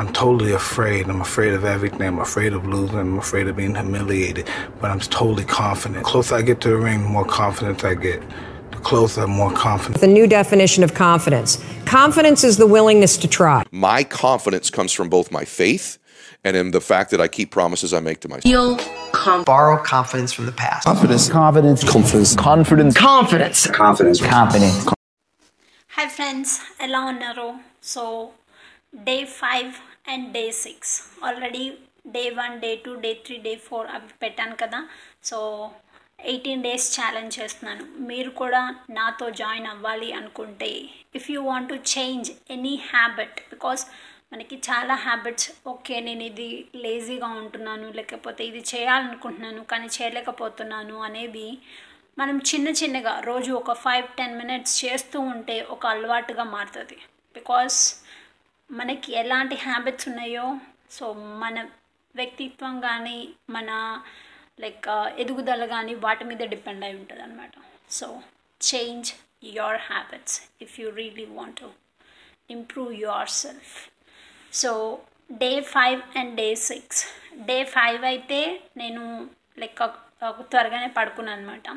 I'm totally afraid. I'm afraid of everything. I'm afraid of losing. I'm afraid of being humiliated. But I'm totally confident. The closer I get to the ring, the more confident I get. The closer, I'm more confident. The new definition of confidence. Confidence is the willingness to try. My confidence comes from both my faith and in the fact that I keep promises I make to myself. Feel com- borrow confidence from the past. Confidence. Confidence. Confidence. Confidence. Confidence. Confidence. Confidence. Hi friends, Ella Honero. So, day five and day six. Already day one day two day three day four అవి పెట్టాను కదా. So eighteen days challenge చేస్తున్నాను. మీరు కూడా నాతో join అవ్వాలి అనుకుంటే if you want to change any habit because మనకి చాలా హ్యాబిట్స్ ఓకే నేను ఇది లేజీగా ఉంటున్నాను లేకపోతే ఇది చేయాలనుకుంటున్నాను కానీ చేయలేకపోతున్నాను అనేది మనం చిన్న చిన్నగా రోజు ఒక ఫైవ్ టెన్ మినిట్స్ చేస్తూ ఉంటే ఒక అలవాటుగా మారుతుంది. బికాస్ మనకి ఎలాంటి హ్యాబిట్స్ ఉన్నాయో సో మన వ్యక్తిత్వం కానీ మన లైక్ uh, ఎదుగుదల కానీ వాటి మీద డిపెండ్ అయి ఉంటుంది అనమాట so change your habits if you really want to improve yourself so day five and day six day five అయితే నేను లైక్ త్వరగానే పడుకున్నాను అనమాట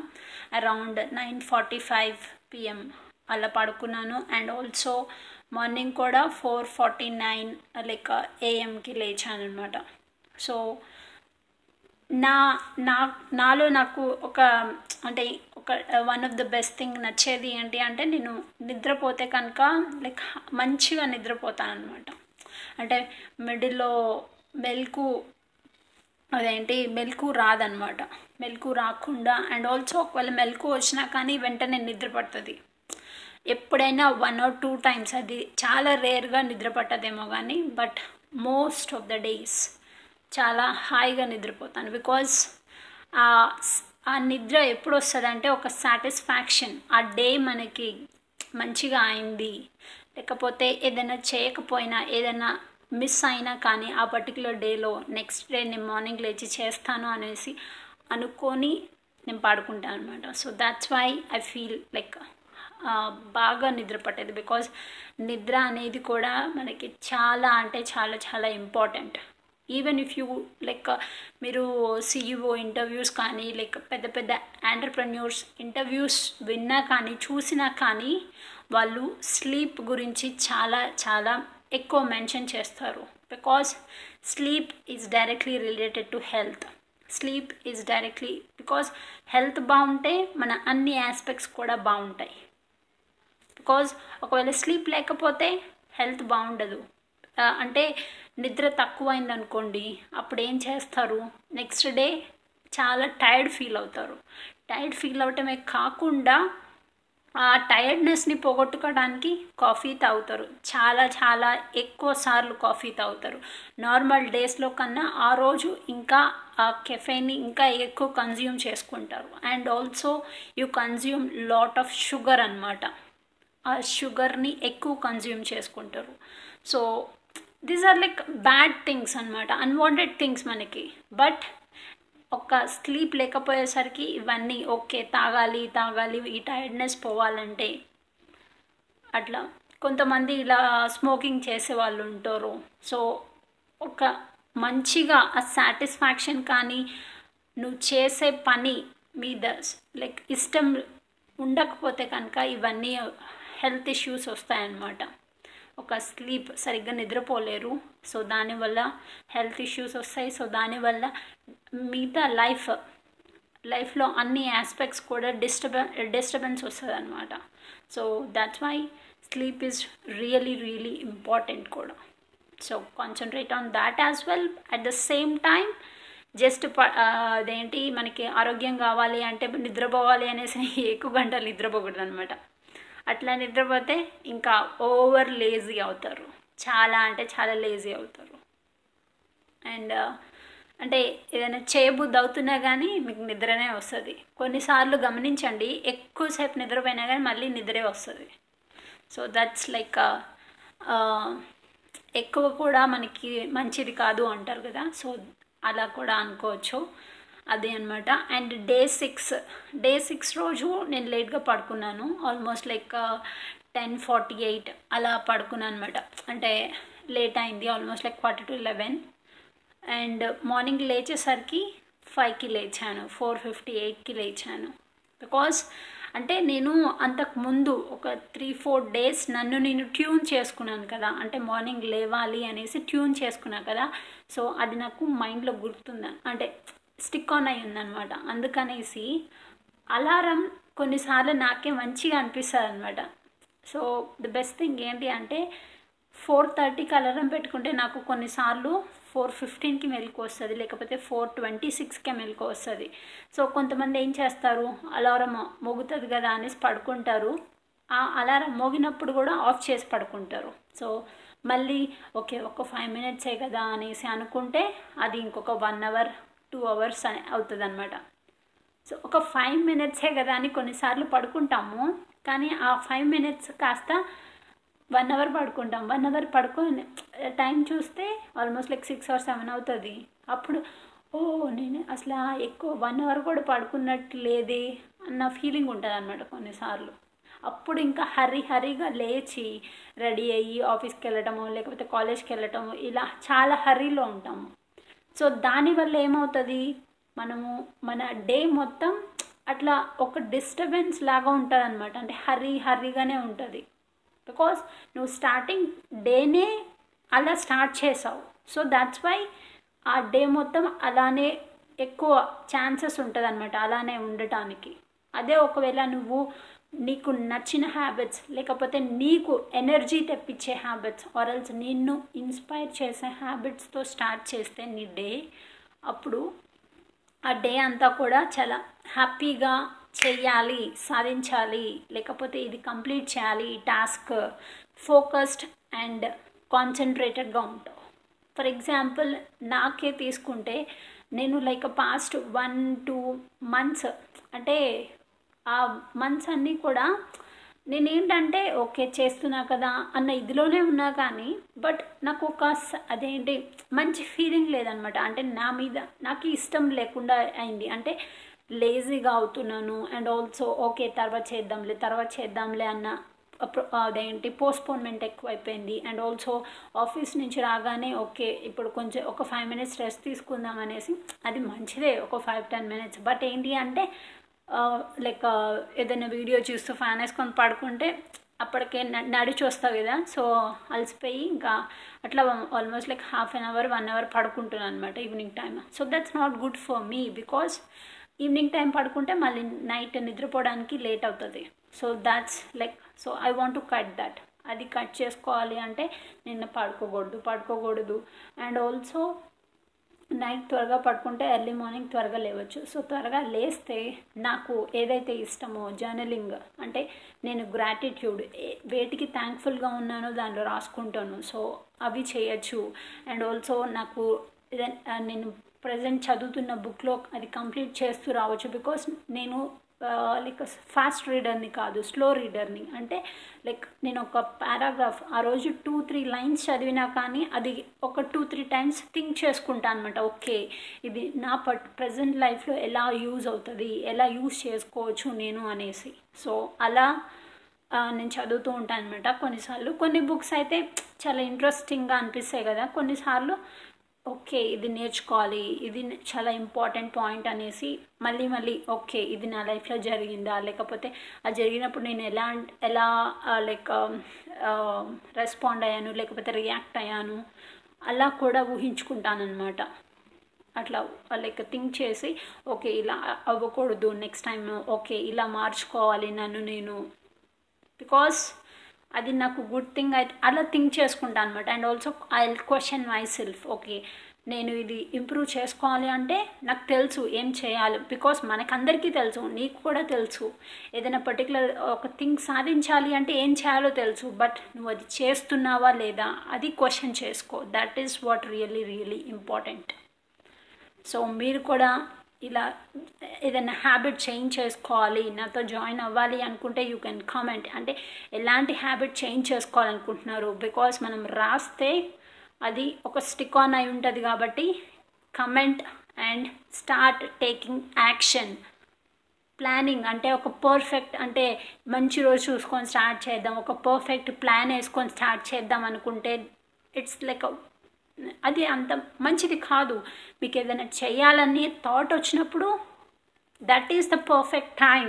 around nine forty five PM అలా పడుకున్నాను. అండ్ ఆల్సో మార్నింగ్ కూడా ఫోర్ ఫార్టీ నైన్ లైక్ ఏఎంకి లేచాను అనమాట సో నా నా నాలో నాకు ఒక అంటే ఒక one of the best thing నచ్చేది ఏంటి అంటే నేను నిద్రపోతే కనుక లైక్ మంచిగా నిద్రపోతాను అనమాట అంటే మిడిల్లో మెల్కు అదేంటి మెలకు రాదనమాట మెలకు రాకుండా అండ్ ఆల్సో ఒకవేళ మెలకు వచ్చినా కానీ వెంటనే నిద్ర పడుతుంది ఎప్పుడైనా వన్ ఆర్ టూ టైమ్స్ అది చాలా రేర్గా నిద్ర పట్టదేమో కానీ but most of the days చాలా హాయిగా నిద్రపోతాను. బికాజ్ ఆ నిద్ర ఎప్పుడు వస్తుంది అంటే ఒక సాటిస్ఫాక్షన్ ఆ డే మనకి మంచిగా అయింది. లేకపోతే ఏదైనా చేయకపోయినా ఏదైనా మిస్ అయినా కానీ ఆ పర్టికులర్ డేలో నెక్స్ట్ డే నేను మార్నింగ్ లేచి చేస్తాను అనేసి అనుకొని నేను పాడుకుంటాను అనమాట so that's why I feel like బాగా నిద్ర పట్టేది. బికాజ్ నిద్ర అనేది కూడా మనకి చాలా అంటే చాలా చాలా important even if you like మీరు సిఇఓ ఇంటర్వ్యూస్ కానీ లైక్ పెద్ద పెద్ద ఆంటర్ప్రెన్యూర్స్ ఇంటర్వ్యూస్ విన్నా కానీ చూసినా కానీ వాళ్ళు స్లీప్ గురించి చాలా చాలా ఎక్కువ మెన్షన్ చేస్తారు. Because sleep is directly related to health sleep is directly because health బాగుంటే మన అన్ని ఆస్పెక్ట్స్ కూడా బాగుంటాయి. బికాజ్ ఒకవేళ స్లీప్ లేకపోతే హెల్త్ బాగుండదు. అంటే నిద్ర తక్కువైంది అనుకోండి అప్పుడు ఏం చేస్తారు? నెక్స్ట్ డే చాలా టైర్డ్ ఫీల్ అవుతారు. టైర్డ్ ఫీల్ అవటమే కాకుండా ఆ టైర్డ్నెస్ని పోగొట్టుకోవడానికి కాఫీ తాగుతారు. చాలా చాలా ఎక్కువ సార్లు కాఫీ తాగుతారు. నార్మల్ డేస్లో కన్నా ఆ రోజు ఇంకా ఆ కెఫేని ఇంకా ఎక్కువ కన్జ్యూమ్ చేసుకుంటారు. And also you consume lot of sugar అనమాట ఆ షుగర్ని ఎక్కువ కన్జ్యూమ్ చేసుకుంటారు. So these are like bad things అనమాట అన్వాంటెడ్ థింగ్స్ మనకి. బట్ ఒక స్లీప్ లేకపోయేసరికి ఇవన్నీ ఓకే తాగాలి తాగాలి ఈ టైర్డ్నెస్ పోవాలంటే అట్లా కొంతమంది ఇలా స్మోకింగ్ చేసే వాళ్ళు ఉంటారు. సో ఒక మంచిగా ఆ సాటిస్ఫాక్షన్ కానీ నువ్వు చేసే పని మీద లైక్ ఇష్టం ఉండకపోతే కనుక ఇవన్నీ హెల్త్ ఇష్యూస్ వస్తాయన్నమాట. ఒక స్లీప్ సరిగ్గా నిద్రపోలేరు సో దానివల్ల హెల్త్ ఇష్యూస్ వస్తాయి. సో దానివల్ల మిగతా లైఫ్ లైఫ్లో అన్ని ఆస్పెక్ట్స్ కూడా డిస్టర్బ డిస్టర్బెన్స్ వస్తుంది అనమాట so that's why sleep is really really important కూడా. So concentrate on that as well. At the same time just అదేంటి మనకి ఆరోగ్యం కావాలి అంటే నిద్రపోవాలి అనేసి ఎక్కువ గంటలు నిద్రపోకూడదు అనమాట అట్లా నిద్రపోతే ఇంకా ఓవర్ లేజీ అవుతారు. చాలా అంటే చాలా లేజీ అవుతారు. అండ్ uh, అంటే ఏదైనా చేయబుద్ధి అవుతున్నా కానీ మీకు నిద్రనే వస్తుంది. కొన్నిసార్లు గమనించండి ఎక్కువసేపు నిద్రపోయినా కానీ మళ్ళీ నిద్రే వస్తుంది. So that's like uh, uh, ఎక్కువ కూడా మనకి మంచిది కాదు అంటారు కదా. సో అలా కూడా అనుకోవచ్చు. అదే అనమాట and day six day six రోజు నేను లేట్గా పడుకున్నాను. Almost like ten forty eight అలా పడుకున్నాను అనమాట అంటే లేట్ అయింది almost like forty two eleven and morning లేచేసరికి ఫైవ్కి లేచాను ఫోర్ ఫిఫ్టీ ఎయిట్కి లేచాను. బికాస్ అంటే నేను అంతకు ముందు ఒక త్రీ ఫోర్ డేస్ నన్ను నేను ట్యూన్ చేసుకున్నాను కదా. అంటే మార్నింగ్ లేవాలి అనేసి ట్యూన్ చేసుకున్నాను కదా. సో అది నాకు మైండ్లో గుర్తుంది? అంటే స్టిక్ ఆన్ అయి ఉందన్నమాట. అందుకనేసి అలారం కొన్నిసార్లు నాకే మంచిగా అనిపిస్తుంది అనమాట సో ద బెస్ట్ థింగ్ ఏంటి అంటే ఫోర్ థర్టీకి అలారం పెట్టుకుంటే నాకు కొన్నిసార్లు ఫోర్ ఫిఫ్టీన్కి మెలకు వస్తుంది లేకపోతే ఫోర్ ట్వంటీ సిక్స్కే మెలకు వస్తుంది. సో కొంతమంది ఏం చేస్తారు అలారం మోగుతుంది కదా అనేసి పడుకుంటారు. ఆ అలారం మోగినప్పుడు కూడా ఆఫ్ చేసి పడుకుంటారు. సో మళ్ళీ ఓకే ఒక ఫైవ్ మినిట్సే కదా అనేసి అనుకుంటే అది ఇంకొక వన్ అవర్ టూ అవర్స్ అవుతుంది అనమాట సో ఒక ఫైవ్ మినిట్సే కదా అని కొన్నిసార్లు పడుకుంటాము. కానీ ఆ ఫైవ్ మినిట్స్ కాస్త వన్ అవర్ పడుకుంటాం. వన్ అవర్ పడుకొని టైం చూస్తే almost like six or seven అవుతుంది. అప్పుడు ఓ నేను అసలు ఎక్కువ వన్ అవర్ కూడా పడుకున్నట్టు లేదే అన్న ఫీలింగ్ ఉంటుంది అనమాట కొన్నిసార్లు. అప్పుడు ఇంకా హరి హరిగా లేచి రెడీ అయ్యి ఆఫీస్కి వెళ్ళటము లేకపోతే కాలేజ్కి వెళ్ళటము ఇలా చాలా హరీలో ఉంటాము. సో దానివల్ల ఏమవుతుంది? మనము మన డే మొత్తం అట్లా ఒక డిస్టర్బెన్స్ లాగా ఉంటుంది అనమాట అంటే హర్రీ హర్రీగానే ఉంటుంది. బికాస్ నువ్వు స్టార్టింగ్ డేనే అలా స్టార్ట్ చేసావు. సో దాట్స్ వై ఆ డే మొత్తం అలానే ఎక్కువ ఛాన్సెస్ ఉంటుంది అనమాట అలానే ఉండటానికి. అదే ఒకవేళ నువ్వు నీకు నచ్చిన హ్యాబిట్స్ లేకపోతే నీకు ఎనర్జీ తెప్పించే హ్యాబిట్స్ ఆరల్స్ నిన్ను ఇన్స్పైర్ చేసే హ్యాబిట్స్తో స్టార్ట్ చేస్తే నీ డే అప్పుడు ఆ డే అంతా కూడా చాలా హ్యాపీగా చేయాలి సాధించాలి. లేకపోతే ఇది కంప్లీట్ చేయాలి. ఈ టాస్క్ ఫోకస్డ్ అండ్ కాన్సన్ట్రేటెడ్గా ఉంటావు. ఫర్ ఎగ్జాంపుల్ నాకే తీసుకుంటే నేను like past one two months అంటే ఆ మంత్స్ అన్నీ కూడా నేనేంటంటే ఓకే చేస్తున్నా కదా అన్న ఇదిలోనే ఉన్నా కానీ బట్ నాకు ఒక స- అదేంటి మంచి ఫీలింగ్ లేదనమాట. అంటే నా మీద నాకు ఇష్టం లేకుండా అయింది. అంటే లేజీగా అవుతున్నాను అండ్ ఆల్సో ఓకే తర్వాత చేద్దాంలే తర్వాత చేద్దాంలే అన్న అదేంటి పోస్ట్పోన్మెంట్ ఎక్కువైపోయింది. అండ్ ఆల్సో ఆఫీస్ నుంచి రాగానే ఓకే ఇప్పుడు కొంచెం ఒక ఫైవ్ మినిట్స్ రెస్ట్ తీసుకుందాం అనేసి అది మంచిదే ఒక ఫైవ్ టెన్ మినిట్స్ బట్ ఏంటి అంటే లైక్ ఏదైనా వీడియో చూస్తూ ఫ్యాన్ వేసుకొని పడుకుంటే అప్పటికే న- నడిచి వస్తావు కదా. సో అలసిపోయి ఇంకా అట్లా almost like half an hour one hour పడుకుంటున్నాను అనమాట evening time so that's not good for me because evening time పడుకుంటే మళ్ళీ నైట్ నిద్రపోవడానికి లేట్ అవుతుంది. So that's like so I want to cut that అది కట్ చేసుకోవాలి అంటే నిన్న పడుకోకూడదు పడుకోకూడదు. అండ్ ఆల్సో నైట్ త్వరగా పడుకుంటే ఎర్లీ మార్నింగ్ త్వరగా లేవచ్చు. సో త్వరగా లేస్తే నాకు ఏదైతే ఇష్టమో జర్నలింగ్ అంటే నేను గ్రాటిట్యూడ్ వేటికి థ్యాంక్ఫుల్గా ఉన్నానో దాంట్లో రాసుకుంటాను. సో అవి చేయొచ్చు. అండ్ ఆల్సో నాకు నేను ప్రజెంట్ చదువుతున్న బుక్లో అది కంప్లీట్ చేస్తూ రావచ్చు. బికాస్ నేను లైక్ ఫాస్ట్ రీడర్ని కాదు స్లో రీడర్ని అంటే లైక్ నేను ఒక పారాగ్రాఫ్ ఆ రోజు టూ త్రీ లైన్స్ చదివినా కానీ అది ఒక టూ త్రీ టైమ్స్ థింక్ చేసుకుంటాను అనమాట ఓకే ఇది నా పట్ ప్రజెంట్ లైఫ్లో ఎలా యూజ్ అవుతుంది ఎలా యూజ్ చేసుకోవచ్చు నేను అనేసి. సో అలా నేను చదువుతూ ఉంటాను అనమాట కొన్నిసార్లు. కొన్ని బుక్స్ అయితే చాలా ఇంట్రెస్టింగ్గా అనిపిస్తాయి కదా. కొన్నిసార్లు ఓకే ఇది నేర్చుకోవాలి ఇది చాలా ఇంపార్టెంట్ పాయింట్ అనేసి మళ్ళీ మళ్ళీ ఓకే ఇది నా లైఫ్లో జరిగిందా? లేకపోతే అది జరిగినప్పుడు నేను ఎలా ఎలా లైక్ రెస్పాండ్ అయ్యాను? లేకపోతే రియాక్ట్ అయ్యాను? అలా కూడా ఊహించుకుంటానమాట అట్లా లైక్ థింక్ చేసి ఓకే ఇలా అవ్వకూడదు నెక్స్ట్ టైం ఓకే ఇలా మార్చుకోవాలి నన్ను నేను. బికాస్ అది నాకు గుడ్ థింగ్ అయితే అలా థింక్ చేసుకుంటాను అనమాట and also I question myself okay నేను ఇది ఇంప్రూవ్ చేసుకోవాలి అంటే నాకు తెలుసు ఏం చేయాలి. బికాస్ మనకందరికీ తెలుసు నీకు కూడా తెలుసు. ఏదైనా పర్టికులర్ ఒక థింగ్ సాధించాలి అంటే ఏం చేయాలో తెలుసు. బట్ నువ్వు అది చేస్తున్నావా లేదా అది క్వశ్చన్ చేసుకో. That is what really really important so మీరు కూడా ఇలా ఏదైనా హ్యాబిట్ చేంజ్ చేసుకోవాలి నాతో జాయిన్ అవ్వాలి అనుకుంటే యూ కెన్ కామెంట్ అంటే ఎలాంటి హ్యాబిట్ చేంజ్ చేసుకోవాలనుకుంటున్నారు? బికాస్ మనం రాస్తే అది ఒక స్టిక్ ఆన్ అయి ఉంటుంది కాబట్టి comment and start taking action planning అంటే ఒక పర్ఫెక్ట్ అంటే మంచి రోజు చూసుకొని స్టార్ట్ చేద్దాం ఒక పర్ఫెక్ట్ ప్లాన్ వేసుకొని స్టార్ట్ చేద్దాం అనుకుంటే ఇట్స్ లైక్ అది అంత మంచిది కాదు. మీకు ఏదైనా చేయాలని థాట్ వచ్చినప్పుడు that is the perfect time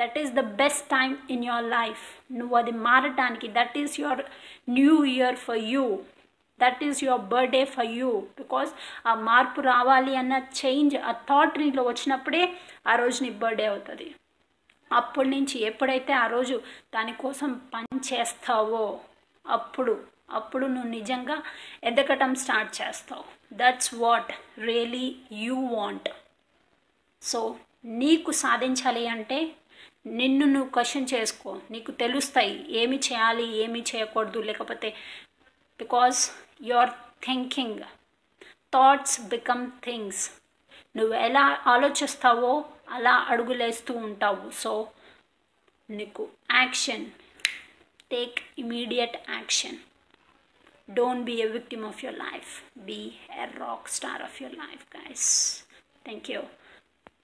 that is the best time in your life నువ్వు అది మారటానికి that is your new year for you that is your birthday for you because ఆ మార్పు రావాలి అన్న చేంజ్ ఆ థాట్ నీలో వచ్చినప్పుడే ఆ రోజు నీ బర్త్డే అవుతుంది. అప్పటి నుంచి ఎప్పుడైతే ఆ రోజు దానికోసం పని చేస్తావో అప్పుడు అప్పుడు నువ్వు నిజంగా ఎదగటం స్టార్ట్ చేస్తావు. That's what really you want so నీకు సాధించాలి అంటే నిన్ను నువ్వు క్వశ్చన్ చేసుకో. నీకు తెలుస్తాయి ఏమి చేయాలి ఏమి చేయకూడదు లేకపోతే because your thinking thoughts become things నువ్వు ఎలా ఆలోచిస్తావో అలా అడుగులేస్తూ ఉంటావు. సో నీకు action take immediate action Don't be a victim of your life. Be a rock star of your life, guys. Thank you.